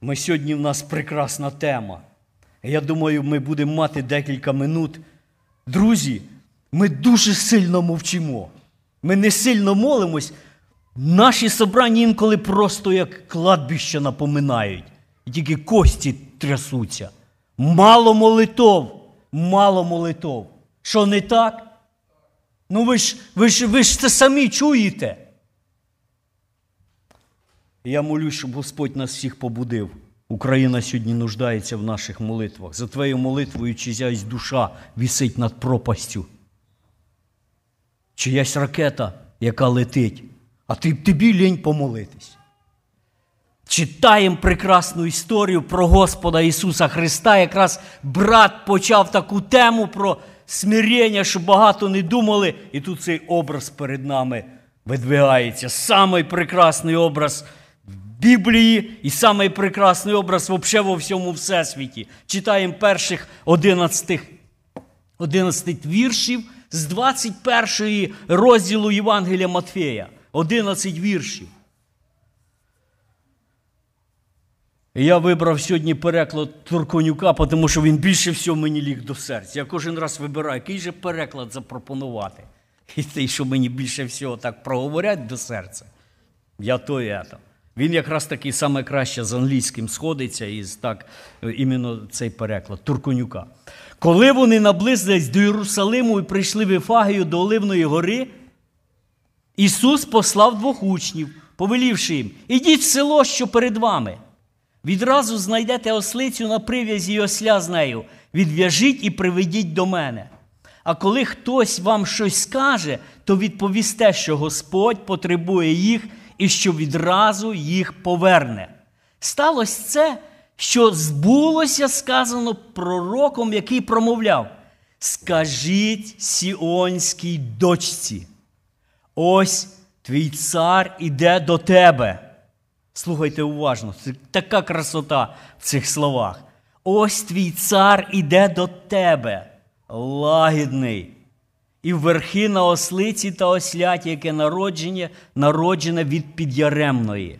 Ми сьогодні в нас прекрасна тема. Я думаю, ми будемо мати декілька минут. Друзі, ми дуже сильно мовчимо. Ми не сильно молимось. Наші собрання інколи просто як кладбище напоминають. І тільки кості трясуться. Мало молитов, мало молитов. Що не так? Ну ви ж ви ж, ви ж це самі чуєте. Я молюсь, щоб Господь нас всіх побудив. Україна сьогодні нуждається в наших молитвах. За твоєю молитвою чиясь душа вісить над пропастю. Чиясь ракета, яка летить, а ти, тобі лінь помолитись. Читаємо прекрасну історію про Господа Ісуса Христа. Якраз брат почав таку тему про смирення, щоб багато не думали. І тут цей образ перед нами видвигається. Самий прекрасний образ Біблії і самий прекрасний образ взагалі во всьому всесвіті. Читаємо перших 11, 11 віршів з 21 розділу Євангелія Матфея. 11 віршів. Я вибрав сьогодні переклад Турконюка, тому що він більше всього мені ліг до серця. Я кожен раз вибираю, який же переклад запропонувати. І той, що мені більше всього так проговорять до серця, я то і ето. Він якраз таки саме краще з англійським сходиться, і так іменно цей переклад Турконюка. Коли вони наблизились до Єрусалиму і прийшли в Ефагію до Оливної гори, Ісус послав двох учнів, повелівши їм: ідіть в село, що перед вами. Відразу знайдете ослицю на прив'язі і осля з нею, відв'яжіть і приведіть до мене. А коли хтось вам щось скаже, то відповісте, що Господь потребує їх і що відразу їх поверне. Сталося це, що збулося сказано пророком, який промовляв: Скажіть сіонській дочці, ось твій цар іде до тебе. Слухайте уважно, це така красота в цих словах. Ось твій цар іде до тебе, лагідний, і верхи на ослиці та осляті, яке народження, народжене від підяремної.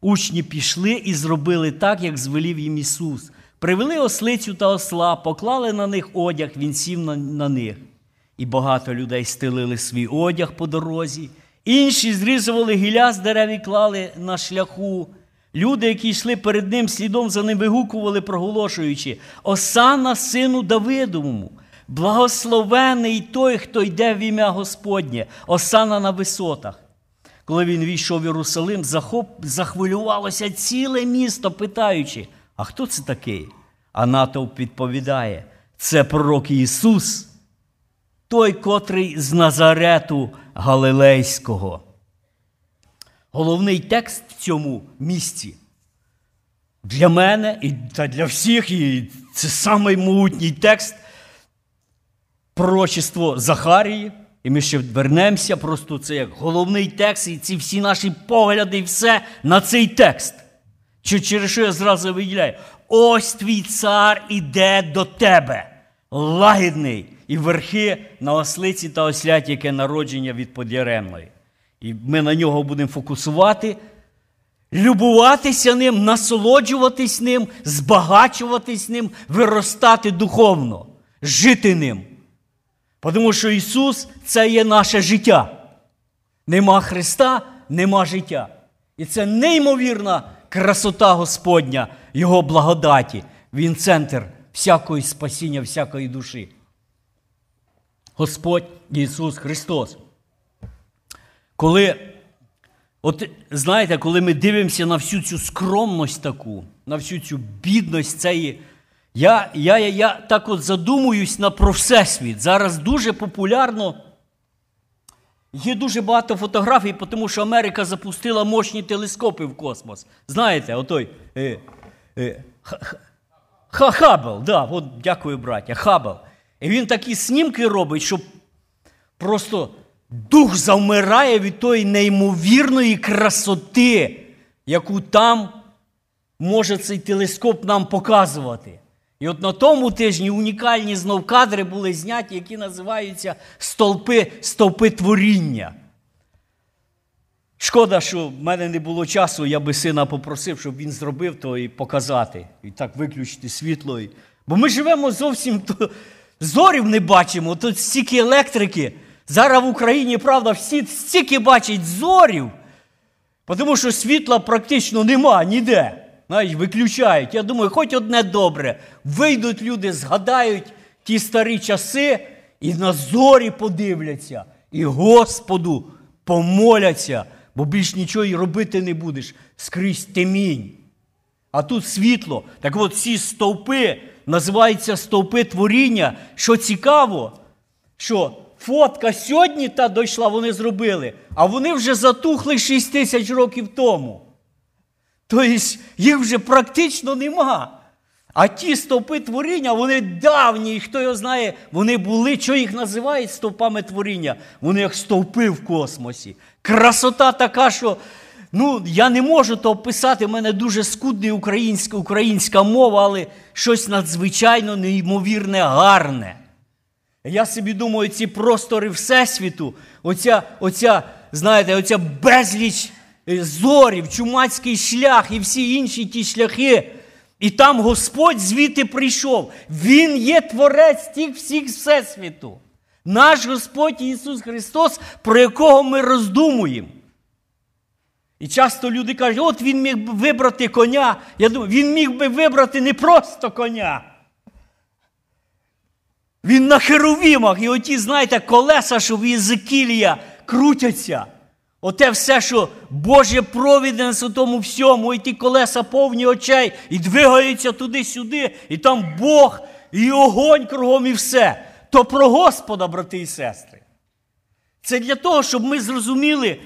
Учні пішли і зробили так, як звелів їм Ісус. Привели ослицю та осла, поклали на них одяг, він сів на, на них. І багато людей стелили свій одяг по дорозі. Інші зрізували гілля з дерев і клали на шляху. Люди, які йшли перед ним, слідом за ним вигукували, проголошуючи: Осана сину Давидовому, благословений той, хто йде в ім'я Господнє, осана на висотах. Коли він війшов в Єрусалим, захоп, захвилювалося ціле місто, питаючи, а хто це такий? А натовп відповідає: це пророк Ісус, той, котрий з Назарету Галилейського. Головний текст в цьому місці для мене і та для всіх, і це самий могутній текст пророчество Захарії. І ми ще вернемося, просто це як головний текст, і ці всі наші погляди, і все на цей текст. Чи через що я зразу виділяю? Ось твій цар іде до тебе, лагідний, і верхи на ослиці та осляті, яке народження від подяремної. І ми на нього будемо фокусувати, любуватися ним, насолоджуватись ним, збагачуватись ним, виростати духовно, жити ним. Тому що Ісус це є наше життя. Нема Христа, нема життя. І це неймовірна красота Господня, Його благодаті. Він центр всякої спасіння, всякої душі. Господь Ісус Христос. Коли, от знаєте, коли ми дивимося на всю цю скромність таку, на всю цю бідність цієї. Я я, я, я так от задумуюсь на про Всесвіт. Зараз дуже популярно. Є дуже багато фотографій, тому що Америка запустила мощні телескопи в космос. Знаєте, отой. Е, е, Hubble, да, от дякую, браття, Hubble. І він такі снімки робить, що просто дух завмирає від тої неймовірної красоти, яку там може цей телескоп нам показувати. І от на тому тижні унікальні знов кадри були зняті, які називаються стовпи, стовпи творіння. Шкода, що в мене не було часу, я би сина попросив, щоб він зробив то і показати. І так виключити світло. Бо ми живемо зовсім то, зорів не бачимо. Тут стільки електрики. Зараз в Україні, правда, всі стільки бачать зорів, тому що світла практично нема ніде. Знаєш, виключають. Я думаю, хоч одне добре. Вийдуть люди, згадають ті старі часи і на зорі подивляться, і Господу помоляться, бо більш нічого і робити не будеш скрізь темінь. А тут світло. Так от ці стовпи називаються стовпи творіння. Що цікаво, що фотка сьогодні та дійшла, вони зробили, а вони вже затухли 6 тисяч років тому. Тобто їх вже практично нема. А ті стовпи творіння, вони давні, і хто його знає, вони були, що їх називають стовпами творіння? Вони як стовпи в космосі. Красота така, що ну, я не можу то описати, в мене дуже скудна українська, українська мова, але щось надзвичайно неймовірне, гарне. Я собі думаю, ці простори Всесвіту, оця, оця, знаєте, оця безліч зорів, чумацький шлях і всі інші ті шляхи. І там Господь звідти прийшов. Він є творець тих всіх Всесвіту. Наш Господь Ісус Христос, про якого ми роздумуємо. І часто люди кажуть, от він міг би вибрати коня. Я думаю, він міг би вибрати не просто коня. Він на херовімах, і оті, знаєте, колеса, що в Єзекілія крутяться. Оте все, що Боже провіденс у тому всьому, і ті колеса повні очей, і двигаються туди-сюди, і там Бог, і огонь кругом, і все. То про Господа, брати і сестри. Це для того, щоб ми зрозуміли,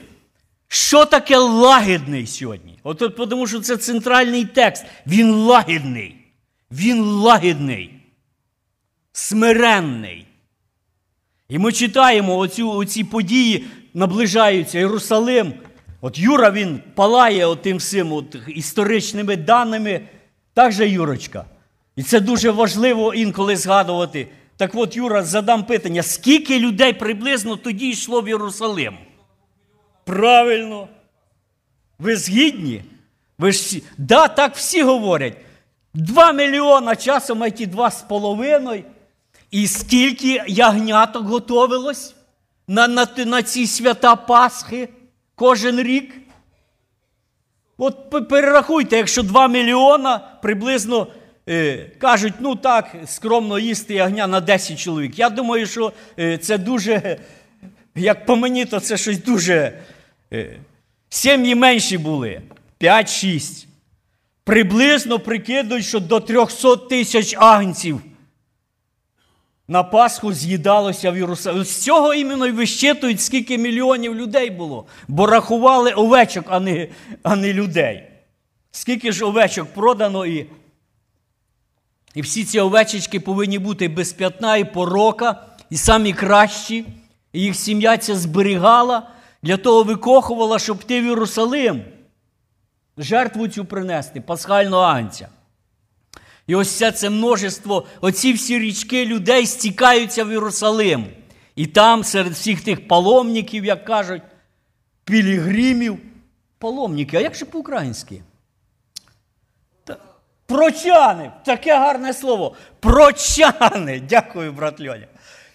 що таке лагідний сьогодні. От, тому що це центральний текст. Він лагідний. Він лагідний смиренний. І ми читаємо оцю, оці події, наближаються Єрусалим. От Юра він палає отим всім от, історичними даними, так же Юрочка. І це дуже важливо інколи згадувати. Так от, Юра, задам питання, скільки людей приблизно тоді йшло в Єрусалим? Правильно. Ви згідні? Ви ж. Да, так всі говорять. Два мільйона часом, а ті два з половиною. І скільки ягняток готовилось на, на, на ці свята Пасхи кожен рік? От перерахуйте, якщо 2 мільйона приблизно е, кажуть, ну так, скромно їсти ягня на 10 чоловік. Я думаю, що е, це дуже, як по мені, то це щось дуже. Е, сім'ї менші були 5-6. Приблизно прикидують, що до 300 тисяч агнців на Пасху з'їдалося в Єрусалимі. З цього іменно й вищитують, скільки мільйонів людей було, бо рахували овечок, а не, а не людей. Скільки ж овечок продано, і і всі ці овечечки повинні бути без п'ятна і порока, і самі кращі. І їх сім'я ця зберігала, для того викохувала, щоб ти в Єрусалим жертву цю принести, пасхального анця. І ось все це множество, оці всі річки людей стікаються в Єрусалим. І там, серед всіх тих паломників, як кажуть, пілігримів, паломники, а як же по-українськи? Прочани, таке гарне слово. Прочани. Дякую, брат Льоня.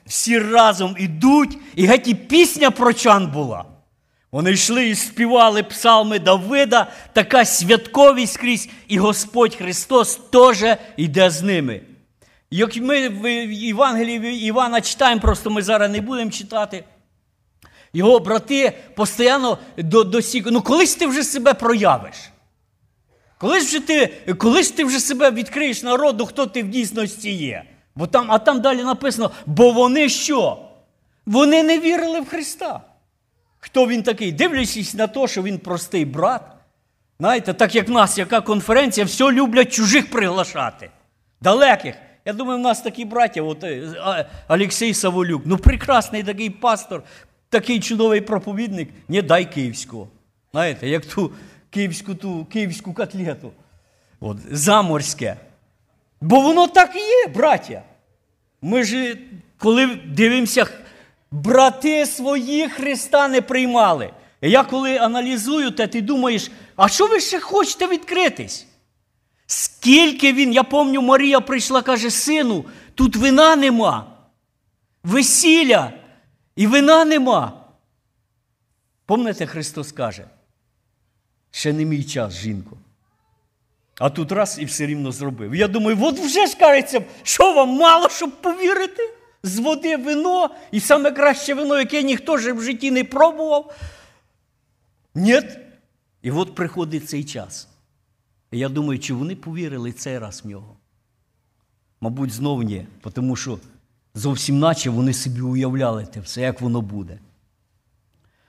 Всі разом ідуть, і геть і пісня прочан була. Вони йшли і співали псалми Давида, така святковість скрізь, і Господь Христос теж йде з ними. Як ми в Євангелії Івана читаємо, просто ми зараз не будемо читати. Його брати постійно до, до Ну, колись ти вже себе проявиш. Колись вже ти колись ти вже себе відкриєш народу, хто ти в дійсності є. Бо там, А там далі написано: бо вони що? Вони не вірили в Христа. Хто він такий? Дивлячись на те, що він простий брат. Знаєте, так як в нас, яка конференція, все люблять чужих приглашати. Далеких. Я думаю, в нас такі браття, от е, Олексій Саволюк, ну прекрасний такий пастор, такий чудовий проповідник, не дай київського. Знаєте, як ту київську ту київську котлету. От, Заморське. Бо воно так і є, браття. Ми ж, коли дивимося Брати свої Христа не приймали. Я коли аналізую те, ти думаєш, а що ви ще хочете відкритись? Скільки він, я пам'ятаю, Марія прийшла, каже, сину, тут вина нема, весілля, і вина нема. Помните, Христос каже, ще не мій час, жінко. А тут раз і все рівно зробив. Я думаю, от вже ж кажеться, що вам мало, щоб повірити? З води вино, і саме краще вино, яке ніхто ж в житті не пробував. Ні. І от приходить цей час. І я думаю, чи вони повірили цей раз в нього? Мабуть, знов ні, тому що зовсім наче вони собі уявляли те все, як воно буде.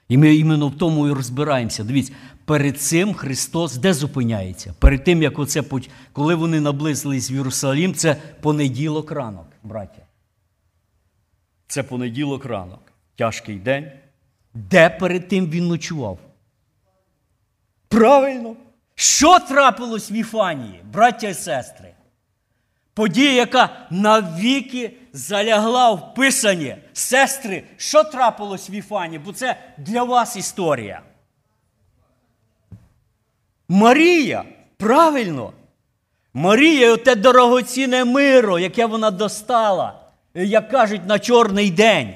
І ми іменно в тому і розбираємося. Дивіться, перед цим Христос де зупиняється? Перед тим, як оце, коли вони наблизились в Єрусалім, це понеділок ранок, браття. Це понеділок ранок. Тяжкий день. Де перед тим він ночував? Правильно. Що трапилось в Іфанії, браття і сестри? Подія, яка навіки залягла в писанні. Сестри, що трапилось в Іфані? Бо це для вас історія. Марія, правильно. Марія оте дорогоцінне миро, яке вона достала, як кажуть, на чорний день.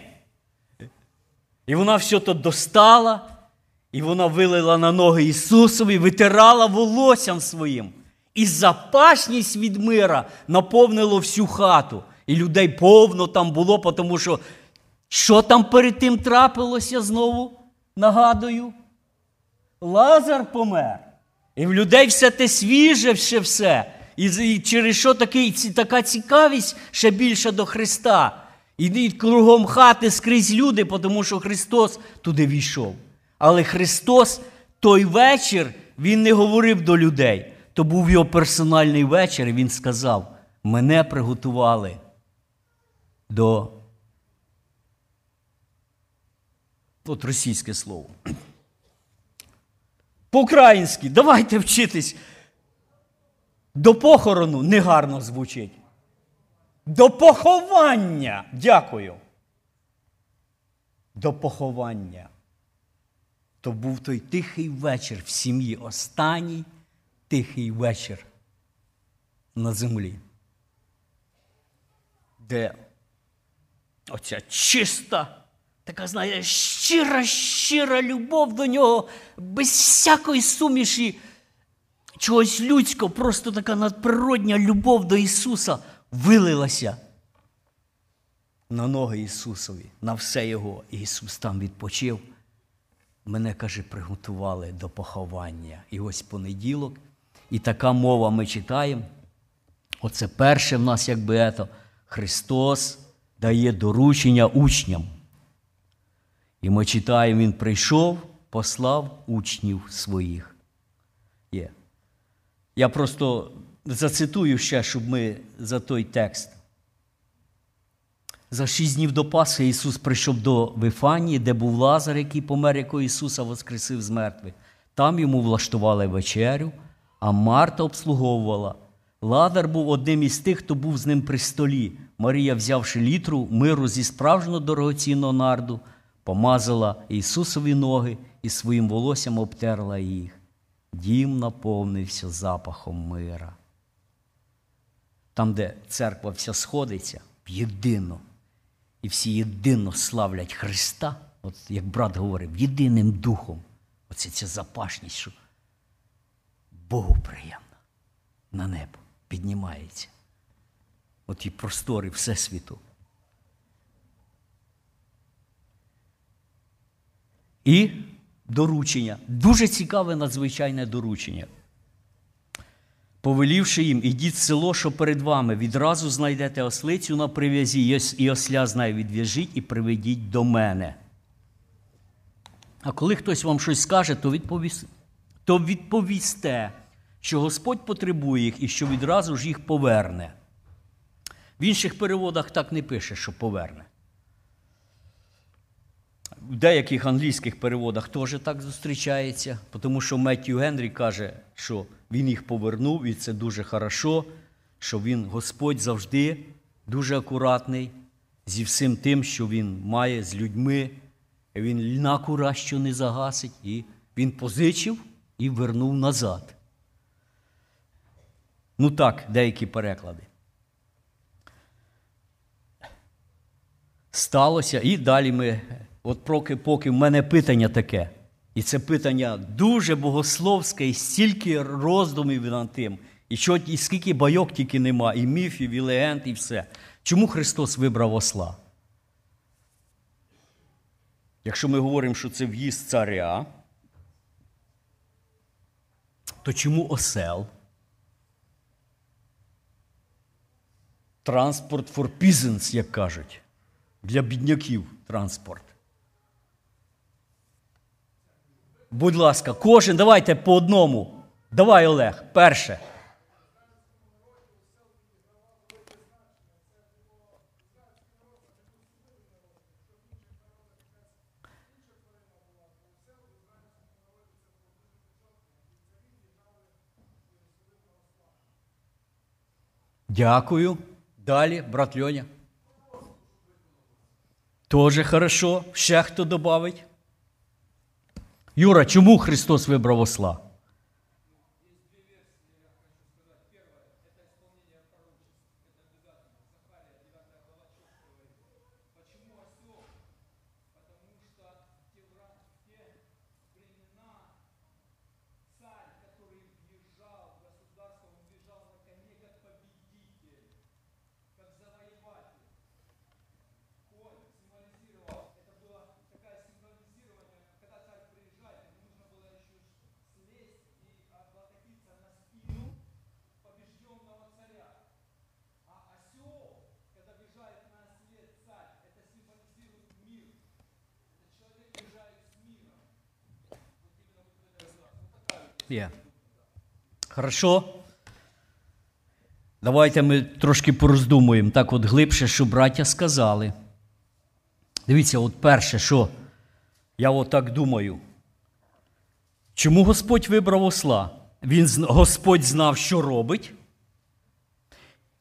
І вона все то достала, і вона вилила на ноги Ісусові, витирала волоссям своїм. І запашність від мира наповнило всю хату. І людей повно там було, тому що що там перед тим трапилося знову? Нагадую? Лазар помер. І в людей все те свіже, все все. І через що такий, така цікавість ще більше до Христа. І кругом хати скрізь люди, тому що Христос туди війшов. Але Христос той вечір Він не говорив до людей. То був його персональний вечір, і він сказав: мене приготували до. От російське слово. По-українськи, давайте вчитись. До похорону негарно звучить. До поховання. Дякую. До поховання. То був той тихий вечір в сім'ї, останній тихий вечір на землі, де оця чиста, така, знаєте, щира, щира любов до нього, без всякої суміші, чогось людського, просто така надприродня любов до Ісуса вилилася на ноги Ісусові, на все Його. Ісус там відпочив. Мене, каже, приготували до поховання. І ось понеділок. І така мова ми читаємо. Оце перше в нас, якби ето, Христос дає доручення учням. І ми читаємо, Він прийшов, послав учнів своїх. Я просто зацитую ще, щоб ми за той текст. За шість днів до Пасхи Ісус прийшов до Вифанії, де був Лазар, який помер, якого Ісуса воскресив з мертвих. Там йому влаштували вечерю, а Марта обслуговувала. Лазар був одним із тих, хто був з ним при столі. Марія, взявши літру миру зі справжнього дорогоцінного нарду, помазала Ісусові ноги і своїм волоссям обтерла їх. Дім наповнився запахом мира. Там, де церква вся сходиться, єдино і всі єдино славлять Христа, от як брат говорив, єдиним духом. Оце ця запашність, що Богу приємно на небо піднімається. От і простори Всесвіту. І доручення. Дуже цікаве надзвичайне доручення повелівши їм, ідіть в село, що перед вами, відразу знайдете ослицю на прив'язі, і осля з нею відв'яжіть і приведіть до мене. А коли хтось вам щось скаже, то, відповіс... то відповісте, що Господь потребує їх і що відразу ж їх поверне. В інших переводах так не пише, що поверне. В деяких англійських переводах теж так зустрічається, тому що Меттю Генрі каже, що він їх повернув, і це дуже хорошо, що він, Господь завжди дуже акуратний зі всім тим, що Він має з людьми. він льна кура, що не загасить, і він позичив і вернув назад. Ну так, деякі переклади. Сталося, і далі ми, от поки, поки в мене питання таке. І це питання дуже богословське, і стільки роздумів над тим, і що, і скільки байок тільки нема, і міфів, і легенд, і все. Чому Христос вибрав осла? Якщо ми говоримо, що це в'їзд царя, то чому осел? Транспорт for peasants, як кажуть, для бідняків транспорт. Будь ласка, кожен, давайте по одному. Давай, Олег, перше. Дякую. Далі, брат Льоня. Тоже хорошо. Ще хто добавить? Юра, чому Христос вибрав осла? Є. Хорошо. Давайте ми трошки пороздумуємо так от глибше, що браття сказали. Дивіться, от перше, що я отак думаю. Чому Господь вибрав осла? Він, Господь знав, що робить.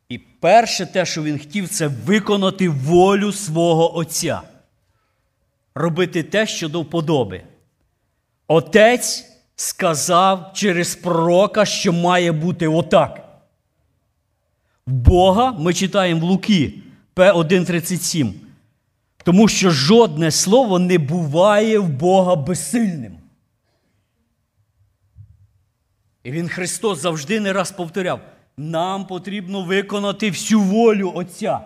І перше те, що він хотів, це виконати волю свого Отця. Робити те, що до вподоби. Отець сказав через пророка, що має бути отак. Бога ми читаємо в Луки П137. Тому що жодне слово не буває в Бога безсильним. І він Христос завжди не раз повторяв: нам потрібно виконати всю волю Отця.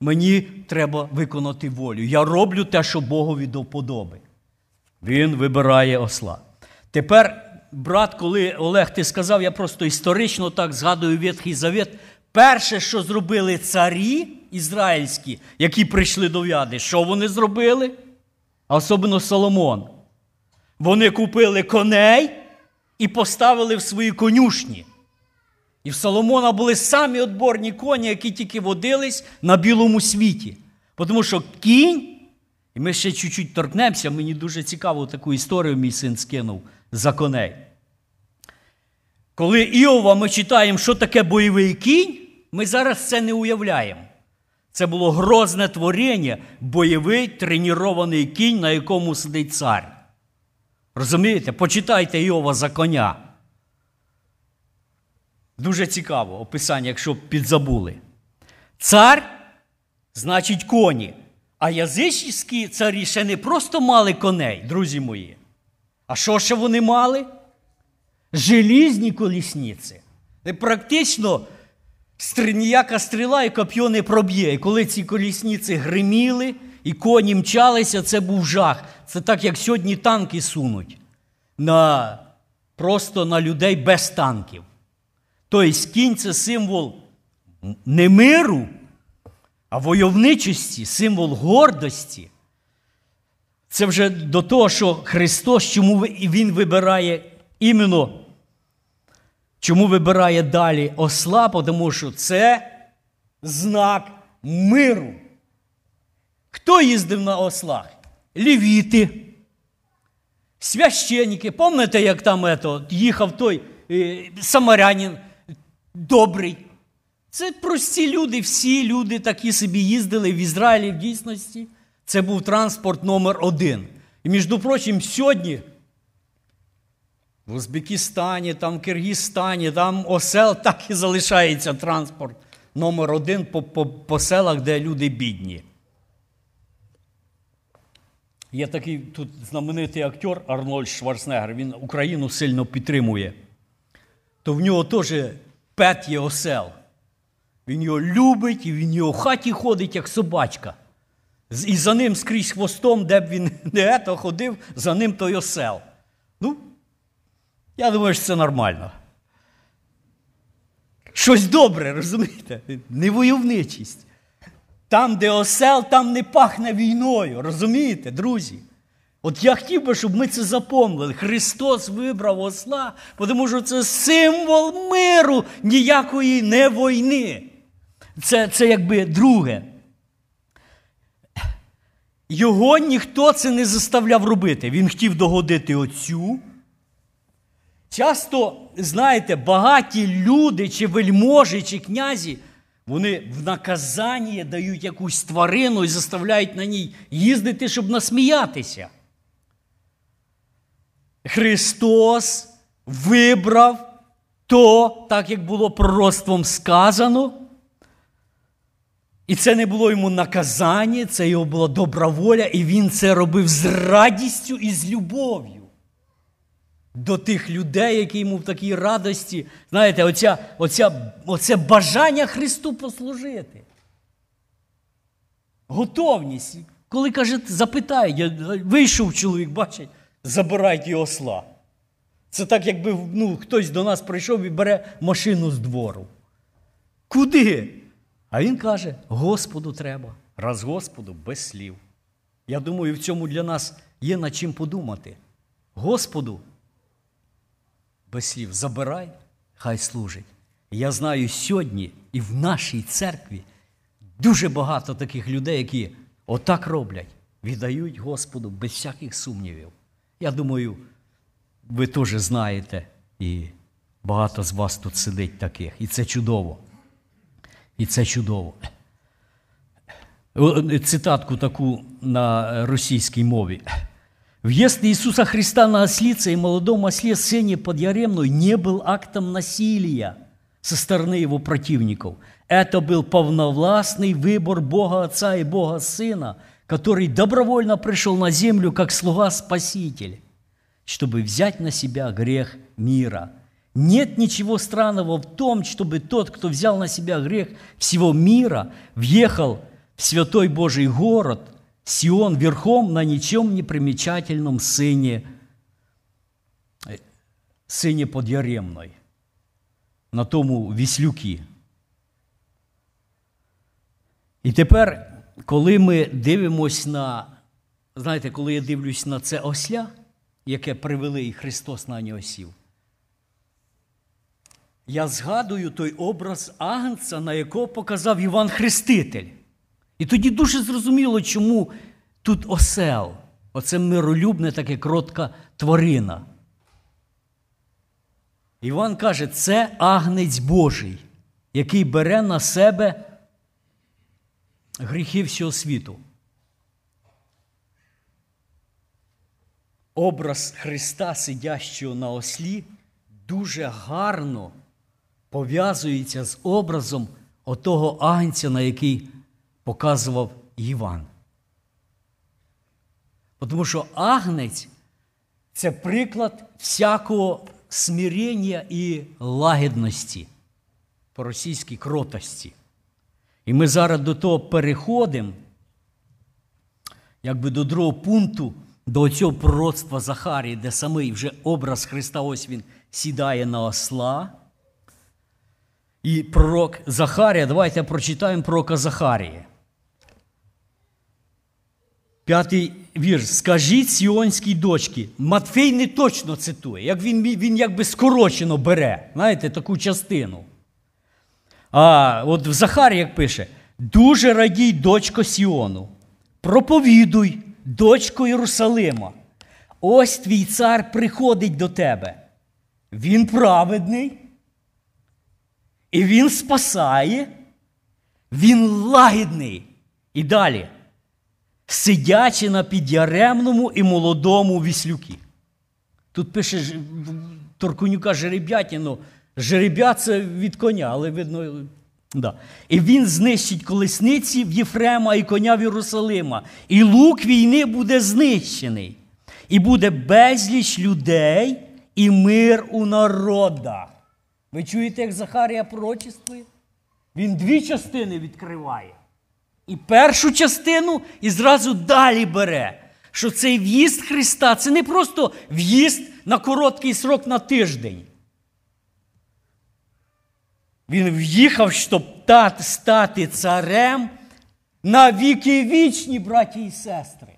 Мені треба виконати волю. Я роблю те, що Богові до вподоби. Він вибирає осла. Тепер, брат, коли Олег ти сказав, я просто історично так згадую Ветхий Завет. Перше, що зробили царі ізраїльські, які прийшли до в'яди, що вони зробили? А особливо Соломон. Вони купили коней і поставили в свої конюшні. І в Соломона були самі отборні коні, які тільки водились на білому світі. Тому що кінь, і ми ще чуть-чуть торкнемося, мені дуже цікаво таку історію мій син скинув за коней. Коли Іова ми читаємо, що таке бойовий кінь, ми зараз це не уявляємо. Це було грозне творіння, бойовий тренований кінь, на якому сидить цар. Розумієте? Почитайте Іова за коня. Дуже цікаво описання, якщо підзабули. Цар значить коні. А язичні царі ще не просто мали коней, друзі мої. А що ще вони мали? Желізні колісниці. Практично ніяка стріла і коп'є не проб'є. І коли ці колісниці гриміли і коні мчалися, це був жах. Це так, як сьогодні танки сунуть на, просто на людей без танків. Тобто кінь це символ не миру, а войовничості, символ гордості. Це вже до того, що Христос, чому Він вибирає іменно, чому вибирає далі осла, тому що це знак миру. Хто їздив на ослах? Лівіти, священники. Пам'ятаєте, як там ето, їхав той е, самарянин добрий? Це прості люди, всі люди такі собі їздили в Ізраїлі в дійсності. Це був транспорт номер один. І, між прочим, сьогодні в Узбекистані, там в Киргизстані, там осел так і залишається транспорт номер один по, по, по селах, де люди бідні. Є такий тут знаменитий актер Арнольд Шварценеггер, він Україну сильно підтримує. То в нього теж pet є осел. Він його любить, і він його в хаті ходить, як собачка. І за ним скрізь хвостом, де б він не ето ходив, за ним той осел. Ну, я думаю, що це нормально. Щось добре, розумієте? Не войовничість. Там, де осел, там не пахне війною. Розумієте, друзі? От я хотів би, щоб ми це запомнили. Христос вибрав осла, тому що це символ миру ніякої не війни. Це, Це якби друге. Його ніхто це не заставляв робити. Він хотів догодити отцю. Часто, знаєте, багаті люди, чи вельможі, чи князі, вони в наказанні дають якусь тварину і заставляють на ній їздити, щоб насміятися. Христос вибрав то, так як було пророцтвом сказано. І це не було йому наказання, це його була добра воля, і він це робив з радістю і з любов'ю до тих людей, які йому в такій радості. Знаєте, оця, оця, оце бажання Христу послужити. Готовність. Коли каже, запитають, вийшов чоловік, бачить, забирайте осла. Це так, якби ну, хтось до нас прийшов і бере машину з двору. Куди? А він каже: Господу треба, раз Господу без слів. Я думаю, в цьому для нас є над чим подумати. Господу без слів забирай, хай служить. Я знаю сьогодні і в нашій церкві дуже багато таких людей, які отак роблять, віддають Господу без всяких сумнівів. Я думаю, ви теж знаєте, і багато з вас тут сидить таких. І це чудово. І це чудово. Цитатку таку на російській мові. Въезд Иисуса Христа на ослице и молодом осле сцене под Яремной не был актом насилия со стороны его противников. Это был полновластный выбор Бога Отца и Бога Сына, который добровольно пришел на землю как слуга-спаситель, чтобы взять на себя грех мира. Нет ничего странного в том, чтобы тот, кто взял на себя грех всего мира, въехал в святой Божий город – Сион верхом на ничем не примечательном сыне, сині Подяремної, на тому віслюки. І тепер, коли ми дивимося на, знаєте, коли я дивлюсь на це осля, яке привели і Христос на нього сів, я згадую той образ Агнца, на якого показав Іван Хреститель. І тоді дуже зрозуміло, чому тут осел, оце миролюбне, таке кротка тварина. Іван каже, це агнець Божий, який бере на себе гріхи всього світу. Образ Христа, сидящого на ослі, дуже гарно пов'язується з образом отого агнця, на який показував Іван. Тому що агнець це приклад всякого смирення і лагідності, по російській кротості. І ми зараз до того переходимо, якби до другого пункту, до цього пророцтва Захарії, де самий вже образ Христа, ось він сідає на осла. І пророк Захарія, давайте прочитаємо пророка Захарія. П'ятий вірш. Скажіть сіонській дочці. Матфей не точно цитує, як він він якби скорочено бере, знаєте, таку частину. А от в Захарі, як пише, дуже радій дочко Сіону. Проповідуй, дочко Єрусалима. Ось твій цар приходить до тебе. Він праведний, і він спасає, він лагідний. І далі сидячи на підяремному і молодому віслюки. Тут пише Торкунюка жереб'ятіно. Жеребя це від коня, але видно. Да. І він знищить колесниці в Єфрема і коня в Єрусалима. І лук війни буде знищений. І буде безліч людей і мир у народах. Ви чуєте, як Захарія пророчествує? Він дві частини відкриває. І першу частину і зразу далі бере. Що цей в'їзд Христа це не просто в'їзд на короткий срок на тиждень. Він в'їхав, щоб стати царем на віки вічні, браті і сестри.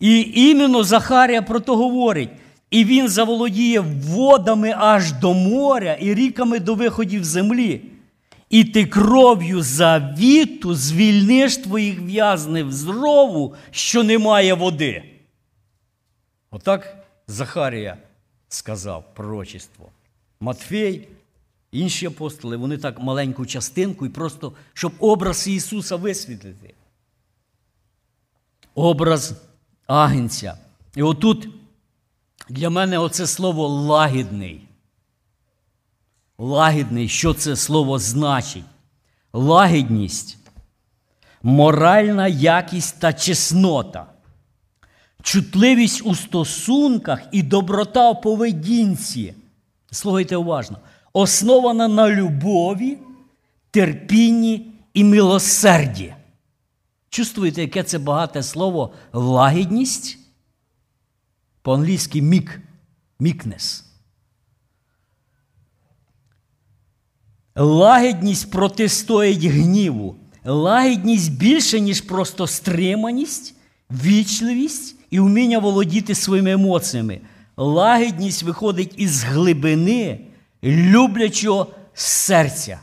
І іменно Захарія про то говорить. І він заволодіє водами аж до моря і ріками до виходів землі. І ти кров'ю завіту звільниш твоїх в'язнив з рову, що немає води. Отак Захарія сказав пророчество. Матфей, інші апостоли, вони так маленьку частинку і просто, щоб образ Ісуса висвітлити. Образ агенця. І отут для мене оце слово лагідний. Лагідний, що це слово значить? Лагідність, моральна якість та чеснота, чутливість у стосунках і доброта у поведінці. Слухайте уважно, основана на любові, терпінні і милосерді. Чувствуєте, яке це багате слово лагідність? По-англійськи мік, мікнес. Лагідність протистоїть гніву. Лагідність більше, ніж просто стриманість, вічливість і вміння володіти своїми емоціями. Лагідність виходить із глибини люблячого серця.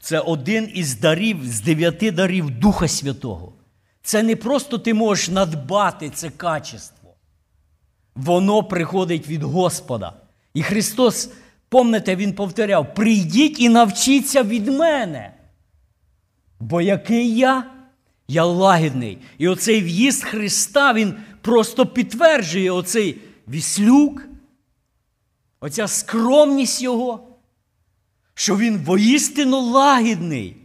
Це один із дарів, з дев'яти дарів Духа Святого. Це не просто ти можеш надбати це качество. Воно приходить від Господа. І Христос, помните, Він повторяв: прийдіть і навчіться від мене. Бо який я? Я лагідний. І оцей в'їзд Христа, Він просто підтверджує оцей віслюк, оця скромність Його, що Він воістину лагідний,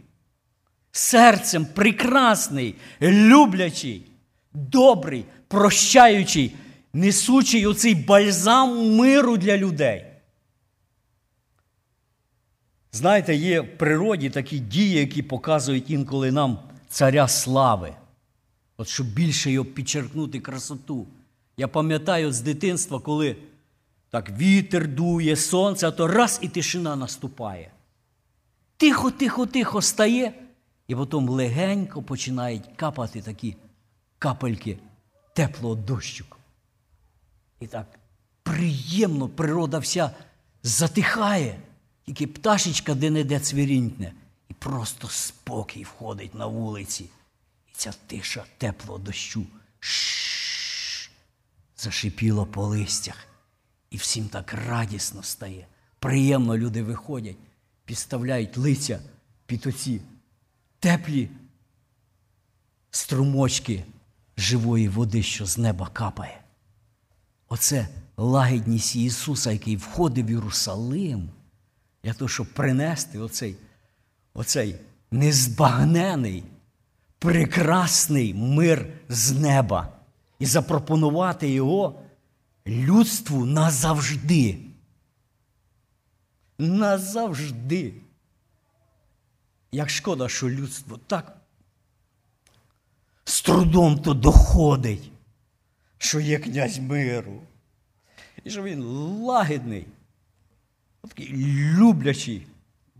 серцем прекрасний, люблячий, добрий, прощаючий несучий оцей бальзам миру для людей. Знаєте, є в природі такі дії, які показують інколи нам царя слави. От щоб більше його підчеркнути красоту. Я пам'ятаю з дитинства, коли так вітер дує, сонце, а то раз і тишина наступає. Тихо, тихо, тихо стає, і потім легенько починають капати такі капельки теплого дощику. І так приємно природа вся затихає, тільки пташечка де-не-де цвірінькне, і просто спокій входить на вулиці. І ця тиша теплого дощу Шш, зашипіло по листях. І всім так радісно стає. Приємно люди виходять, підставляють лиця під оці теплі струмочки живої води, що з неба капає. Оце лагідність Ісуса, який входив в Єрусалим, для того, щоб принести оцей, оцей незбагнений, прекрасний мир з неба і запропонувати його людству назавжди. Назавжди. Як шкода, що людство так з трудом то доходить що є князь миру. І що він лагідний, такий люблячий.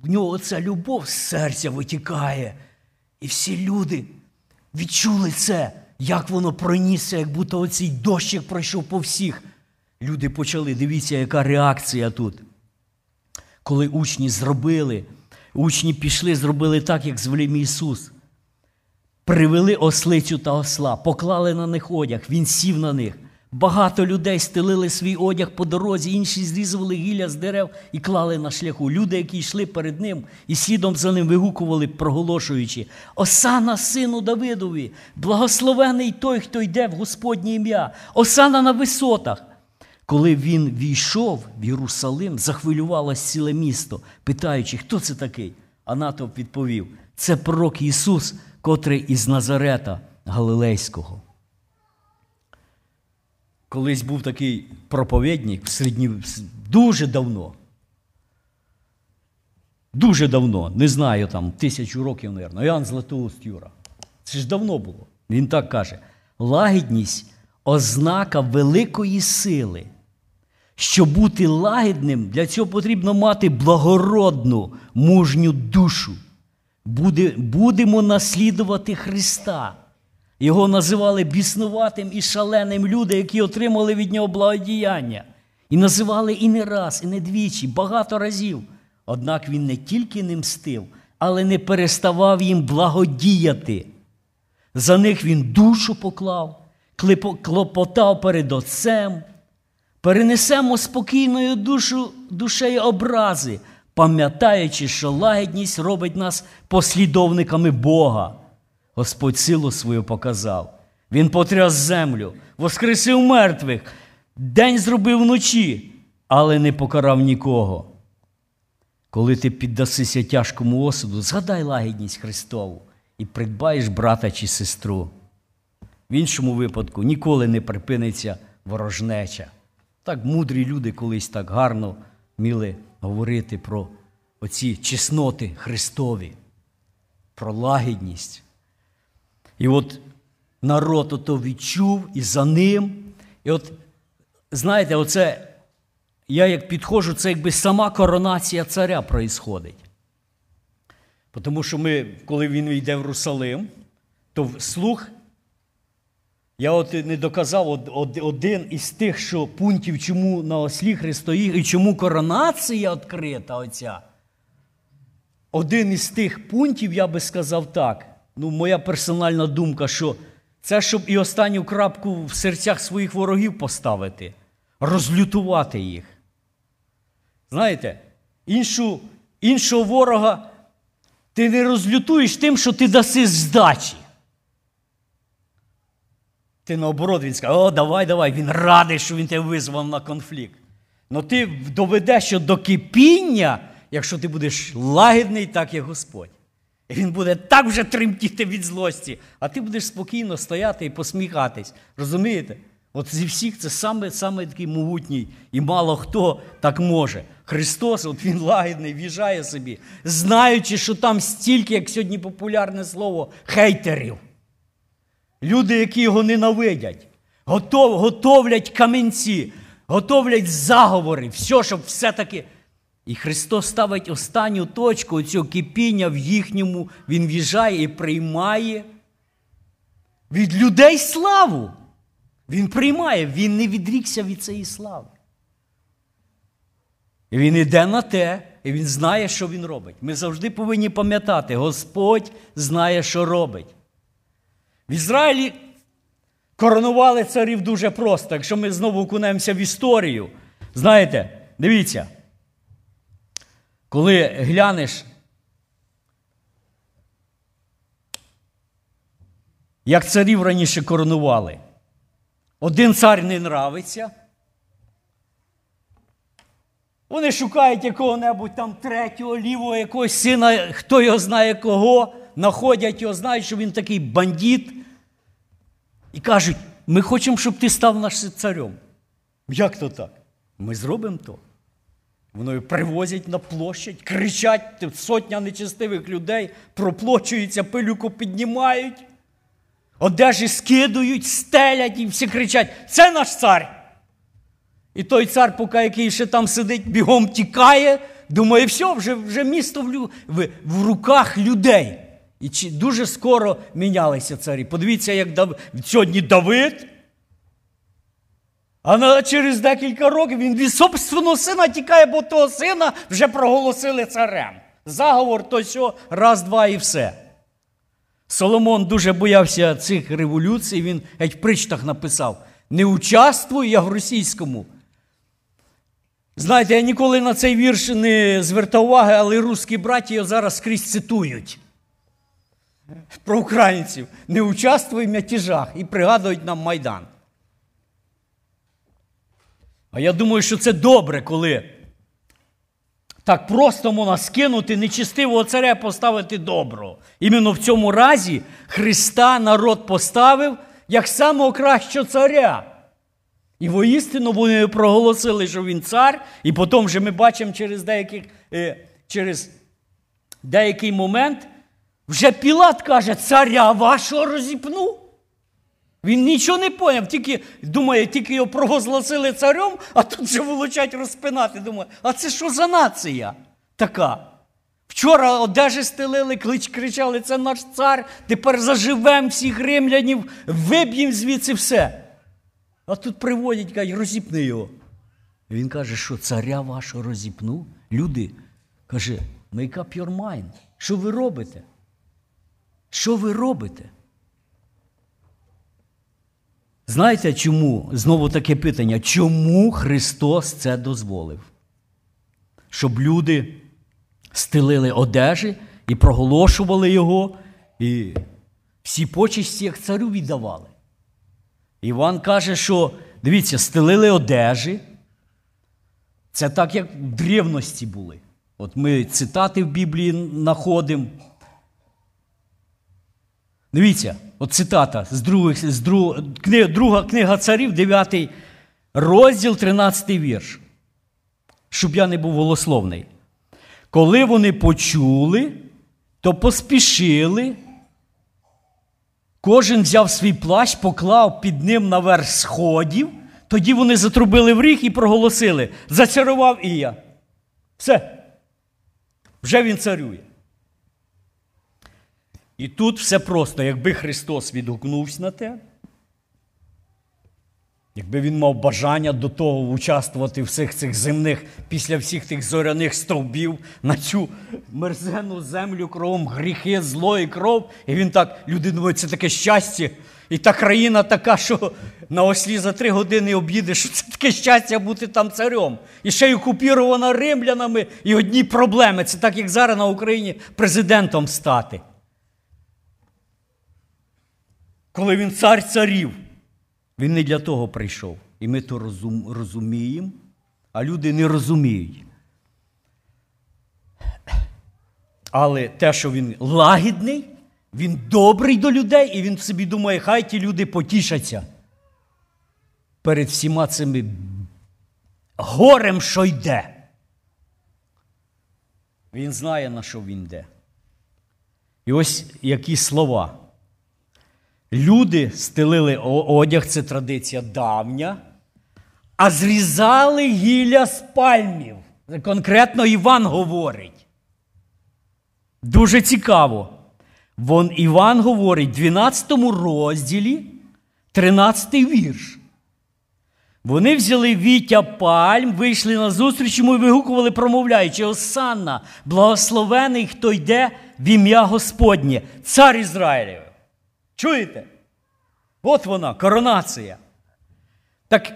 В нього оця любов з серця витікає. І всі люди відчули це, як воно пронісся, як будто оцей дощик пройшов по всіх. Люди почали, дивіться, яка реакція тут. Коли учні зробили, учні пішли, зробили так, як звелів Ісус привели ослицю та осла, поклали на них одяг, він сів на них. Багато людей стелили свій одяг по дорозі, інші зрізували гілля з дерев і клали на шляху. Люди, які йшли перед ним і слідом за ним вигукували, проголошуючи: Осана сину Давидові, благословений той, хто йде в Господнє ім'я, Осана на висотах. Коли він війшов в Єрусалим, захвилювалось ціле місто, питаючи, хто це такий? А натовп відповів: це пророк Ісус, котрий із Назарета Галилейського. Колись був такий проповідник в середні... дуже давно. Дуже давно, не знаю, там тисячу років, мабуть, Іоанн Златоуст Юра. Це ж давно було. Він так каже: лагідність ознака великої сили. Щоб бути лагідним, для цього потрібно мати благородну, мужню душу. Буде, Будемо наслідувати Христа. Його називали біснуватим і шаленим люди, які отримали від нього благодіяння. І називали і не раз, і не двічі, багато разів. Однак він не тільки не мстив, але не переставав їм благодіяти. За них він душу поклав, клопотав перед Отцем. Перенесемо спокійною душу, душею образи, пам'ятаючи, що лагідність робить нас послідовниками Бога. Господь силу свою показав. Він потряс землю, воскресив мертвих, день зробив вночі, але не покарав нікого. Коли ти піддасися тяжкому осуду, згадай лагідність Христову і придбаєш брата чи сестру. В іншому випадку ніколи не припиниться ворожнеча. Так мудрі люди колись так гарно вміли говорити про оці чесноти Христові, про лагідність. І от народ ото відчув і за ним. І от, знаєте, оце, я як підходжу, це якби сама коронація царя проїсходить. Тому що ми, коли він йде в Русалим, то слух, я от не доказав один із тих, що пунктів, чому на ослі Христоїх і чому коронація відкрита оця. Один із тих пунктів, я би сказав так ну, моя персональна думка, що це щоб і останню крапку в серцях своїх ворогів поставити, розлютувати їх. Знаєте, іншу, іншого ворога ти не розлютуєш тим, що ти даси здачі. Ти наоборот, він скаже, о, давай, давай, він радий, що він тебе визвав на конфлікт. Ну ти доведеш що до кипіння, якщо ти будеш лагідний, так як Господь. І він буде так вже тремтіти від злості, а ти будеш спокійно стояти і посміхатись. Розумієте? От зі всіх це саме саме такий могутній, і мало хто так може. Христос, от Він лагідний, в'їжджає собі, знаючи, що там стільки, як сьогодні популярне слово, хейтерів. Люди, які його ненавидять, готов, готовлять камінці, готовлять заговори, все, щоб все-таки. І Христос ставить останню точку цього кипіння в їхньому, Він в'їжджає і приймає від людей славу. Він приймає, він не відрікся від цієї слави. І він йде на те, і він знає, що він робить. Ми завжди повинні пам'ятати, Господь знає, що робить. В Ізраїлі коронували царів дуже просто. Якщо ми знову окунемося в історію, знаєте, дивіться. Коли глянеш, як царів раніше коронували, один цар не нравиться, вони шукають якого-небудь там третього, лівого, якогось сина, хто його знає кого, знаходять його, знають, що він такий бандит. І кажуть, ми хочемо, щоб ти став нашим царем. Як то так? Ми зробимо то. Воно привозять на площадь, кричать сотня нечестивих людей, проплочуються, пилюку піднімають, одежі скидують, стелять і всі кричать: це наш цар. І той цар, поки який ще там сидить, бігом тікає, думає, все, вже вже місто в, в, в руках людей. І чи, дуже скоро мінялися царі. Подивіться, як Дав... сьогодні Давид. А на, через декілька років він від собственного сина тікає, бо того сина вже проголосили царем. Заговор то що, раз, два і все. Соломон дуже боявся цих революцій, він геть в причтах написав: Не участвую я в російському. Знаєте, я ніколи на цей вірш не звертав уваги, але русські браті його зараз скрізь цитують. Про українців. Не участвуй в мятежах і пригадують нам Майдан. А я думаю, що це добре, коли так просто можна скинути нечистивого царя поставити доброго. Іменно в цьому разі Христа народ поставив як самого кращого царя. І воістину вони проголосили, що він цар, і потім вже ми бачимо через деяких, е, через деякий момент, вже Пілат каже, царя вашого розіпну. Він нічого не поняв, тільки думає, тільки його проголосили царем, а тут же вилучать розпинати. Думає, а це що за нація така? Вчора одежі стелили, кричали, це наш цар, тепер заживемо всіх римлянів, виб'ємо звідси все. А тут приводять, кажуть, розіпни його. Він каже, що царя вашого розіпну. Люди, каже, make up your mind. Що ви робите? Що ви робите? Знаєте чому? Знову таке питання, чому Христос це дозволив? Щоб люди стелили одежі і проголошували Його, і всі почесті, як царю віддавали. Іван каже, що дивіться, стелили одежі. Це так, як в древності були. От ми цитати в Біблії знаходимо. Дивіться, от цитата з других, з друг, книга, друга книга царів, 9 розділ, 13 вірш. Щоб я не був голословний. Коли вони почули, то поспішили. Кожен взяв свій плащ, поклав під ним наверх сходів. Тоді вони затрубили в ріг і проголосили: зацарував Ія. Все. Вже він царює. І тут все просто, якби Христос відгукнувся на те, якби він мав бажання до того участвувати в всіх цих земних, після всіх тих зоряних стовбів на цю мерзену землю кровом, гріхи, зло і кров, і він так, люди думають, це таке щастя. І та країна така, що на ослі за три години об'їде, що це таке щастя бути там царем. І ще й окупірована римлянами, і одні проблеми. Це так, як зараз на Україні президентом стати. Коли він цар царів, він не для того прийшов. І ми то розум, розуміємо, а люди не розуміють. Але те, що він лагідний, він добрий до людей, і він собі думає, хай ті люди потішаться перед всіма цими горем, що йде. Він знає, на що він йде. І ось які слова. Люди стелили одяг, це традиція давня, а зрізали гілля з пальмів. Конкретно Іван говорить. Дуже цікаво. Вон Іван говорить в 12 розділі, 13 вірш. Вони взяли віття пальм, вийшли на зустріч йому і вигукували, промовляючи, Осанна, благословений, хто йде в ім'я Господнє, цар Ізраїлів. Чуєте? От вона, коронація. Так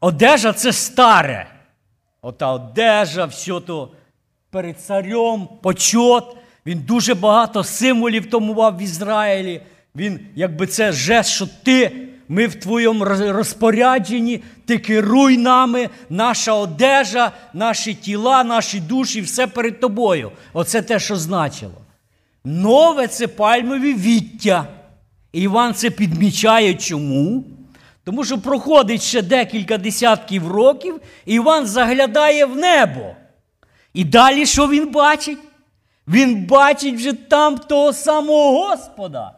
одежа це старе. Ота одежа, все то перед царем, почот. Він дуже багато символів тому мав в Ізраїлі. Він, якби це жест, що ти, ми в твоєму розпорядженні, ти керуй нами, наша одежа, наші тіла, наші душі, все перед тобою. Оце те, що значило. Нове це пальмові віття. І Іван це підмічає чому? Тому що проходить ще декілька десятків років, і Іван заглядає в небо. І далі що він бачить? Він бачить вже там того самого Господа.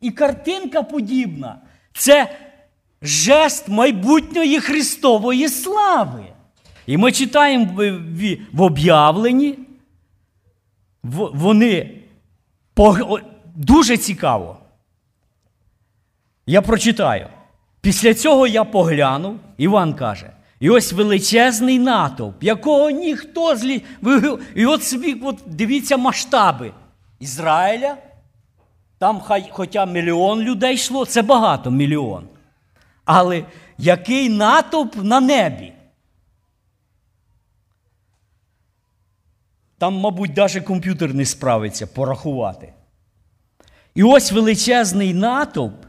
І картинка подібна. Це жест майбутньої Христової слави. І ми читаємо в об'явленні, вони дуже цікаво. Я прочитаю. Після цього я поглянув, Іван каже, і ось величезний натовп, якого ніхто злі. І от собі, от дивіться масштаби Ізраїля. Там хай, хоча мільйон людей йшло, це багато мільйон. Але який натовп на небі? Там, мабуть, навіть комп'ютер не справиться порахувати. І ось величезний натовп,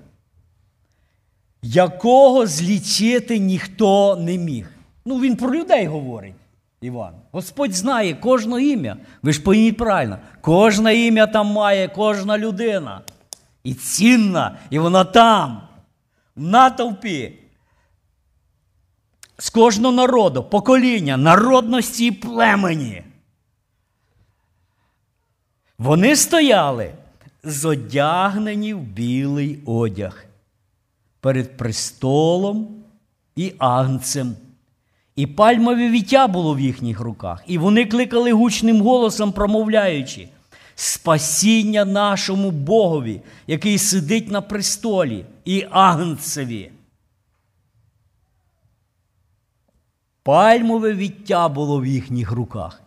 якого злічити ніхто не міг. Ну, він про людей говорить, Іван. Господь знає кожне ім'я. Ви ж пойміть правильно, кожне ім'я там має кожна людина. І цінна, і вона там, в натовпі. З кожного народу, покоління, народності і племені. Вони стояли зодягнені в білий одяг перед престолом і агнцем. І пальмове віття було в їхніх руках. І вони кликали гучним голосом, промовляючи: Спасіння нашому Богові, який сидить на престолі, і агнцеві. Пальмове віття було в їхніх руках.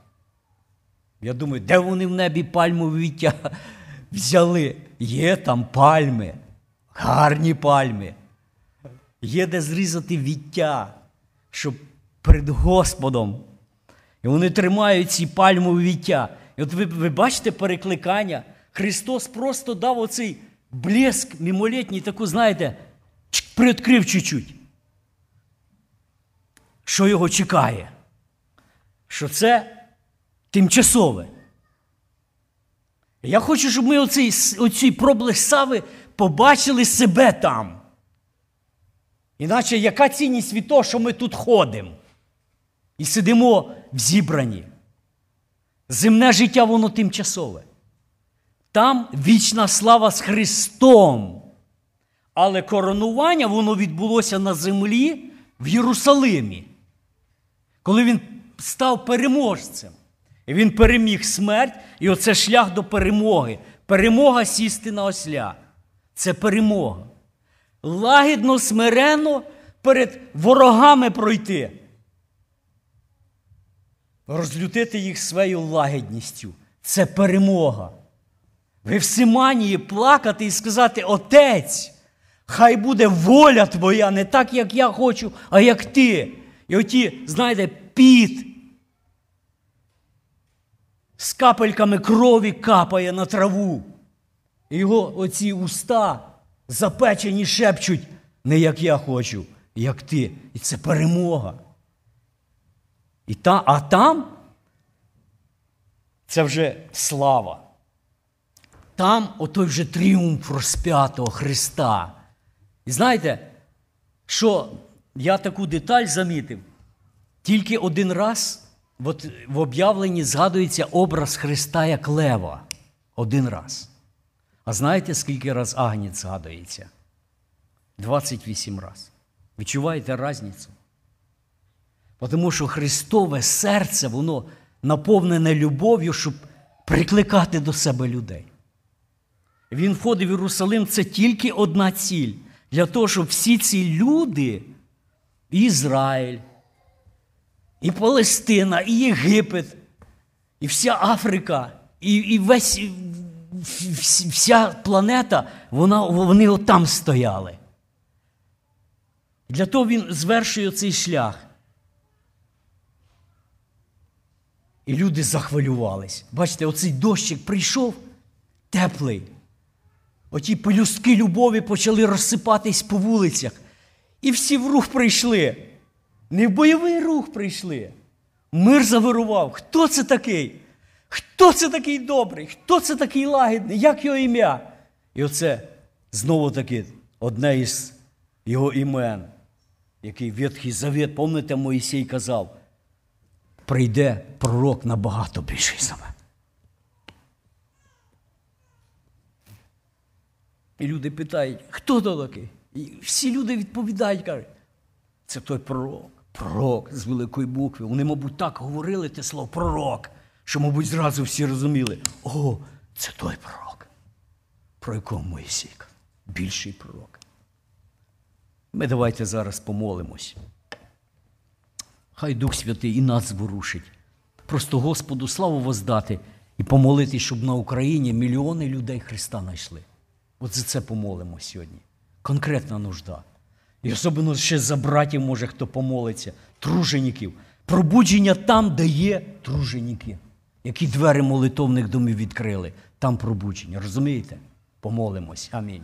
Я думаю, де вони в небі пальмове віття взяли? Є там пальми, гарні пальми. Є де зрізати віття, щоб перед Господом. І вони тримають ці пальмові віття. І от ви, ви бачите перекликання. Христос просто дав оцей блеск мимолітній, таку, знаєте, приоткрив чуть-чуть. Що його чекає? Що це тимчасове. Я хочу, щоб ми оцей, оцей проблеск сави побачили себе там. Іначе яка цінність від того, що ми тут ходимо і сидимо в зібранні? Земне життя, воно тимчасове. Там вічна слава з Христом. Але коронування воно відбулося на землі в Єрусалимі, коли він став переможцем. Він переміг смерть, і оце шлях до перемоги. Перемога сісти на осля. Це перемога. Лагідно, смиренно перед ворогами пройти. Розлютити їх своєю лагідністю. Це перемога. В Симанії плакати і сказати: Отець, хай буде воля твоя, не так, як я хочу, а як ти. І оті, знаєте, піт з капельками крові капає на траву. Його оці уста запечені шепчуть, не як я хочу, як ти. І це перемога. І та, А там це вже слава. Там отой вже тріумф розп'ятого Христа. І знаєте, що я таку деталь замітив, тільки один раз от в об'явленні згадується образ Христа як Лева. Один раз. А знаєте, скільки раз Агнець згадується? 28 раз. Відчуваєте різницю? Тому що Христове серце, воно наповнене любов'ю, щоб прикликати до себе людей. Він входив в Єрусалим, це тільки одна ціль. Для того, щоб всі ці люди, Ізраїль, і Палестина, і Єгипет, і вся Африка, і і весь, вся планета, вона, вони отам стояли. Для того він звершує цей шлях. І люди захвилювались. Бачите, оцей дощик прийшов теплий. Оті пелюстки любові почали розсипатись по вулицях. І всі в рух прийшли. Не в бойовий рух прийшли. Мир завирував. Хто це такий? Хто це такий добрий? Хто це такий лагідний? Як його ім'я? І оце знову таки одне із його імен, який Ветхий Завет, пам'ятаєте, Моїсей казав, прийде пророк набагато більший за мене. І люди питають, хто то такий? І всі люди відповідають, кажуть, це той пророк, пророк з великої букви. Вони, мабуть, так говорили те слово пророк, що, мабуть, зразу всі розуміли, о, це той пророк, про якого Моїсій, більший пророк. Ми давайте зараз помолимось. Хай Дух Святий і нас зворушить. Просто Господу славу воздати і помолитись, щоб на Україні мільйони людей Христа знайшли. От за це помолимо сьогодні. Конкретна нужда. І особливо ще за братів, може, хто помолиться, тружеників. Пробудження там, де є труженики, які двері молитовних домів відкрили. Там пробудження. Розумієте? Помолимось. Амінь.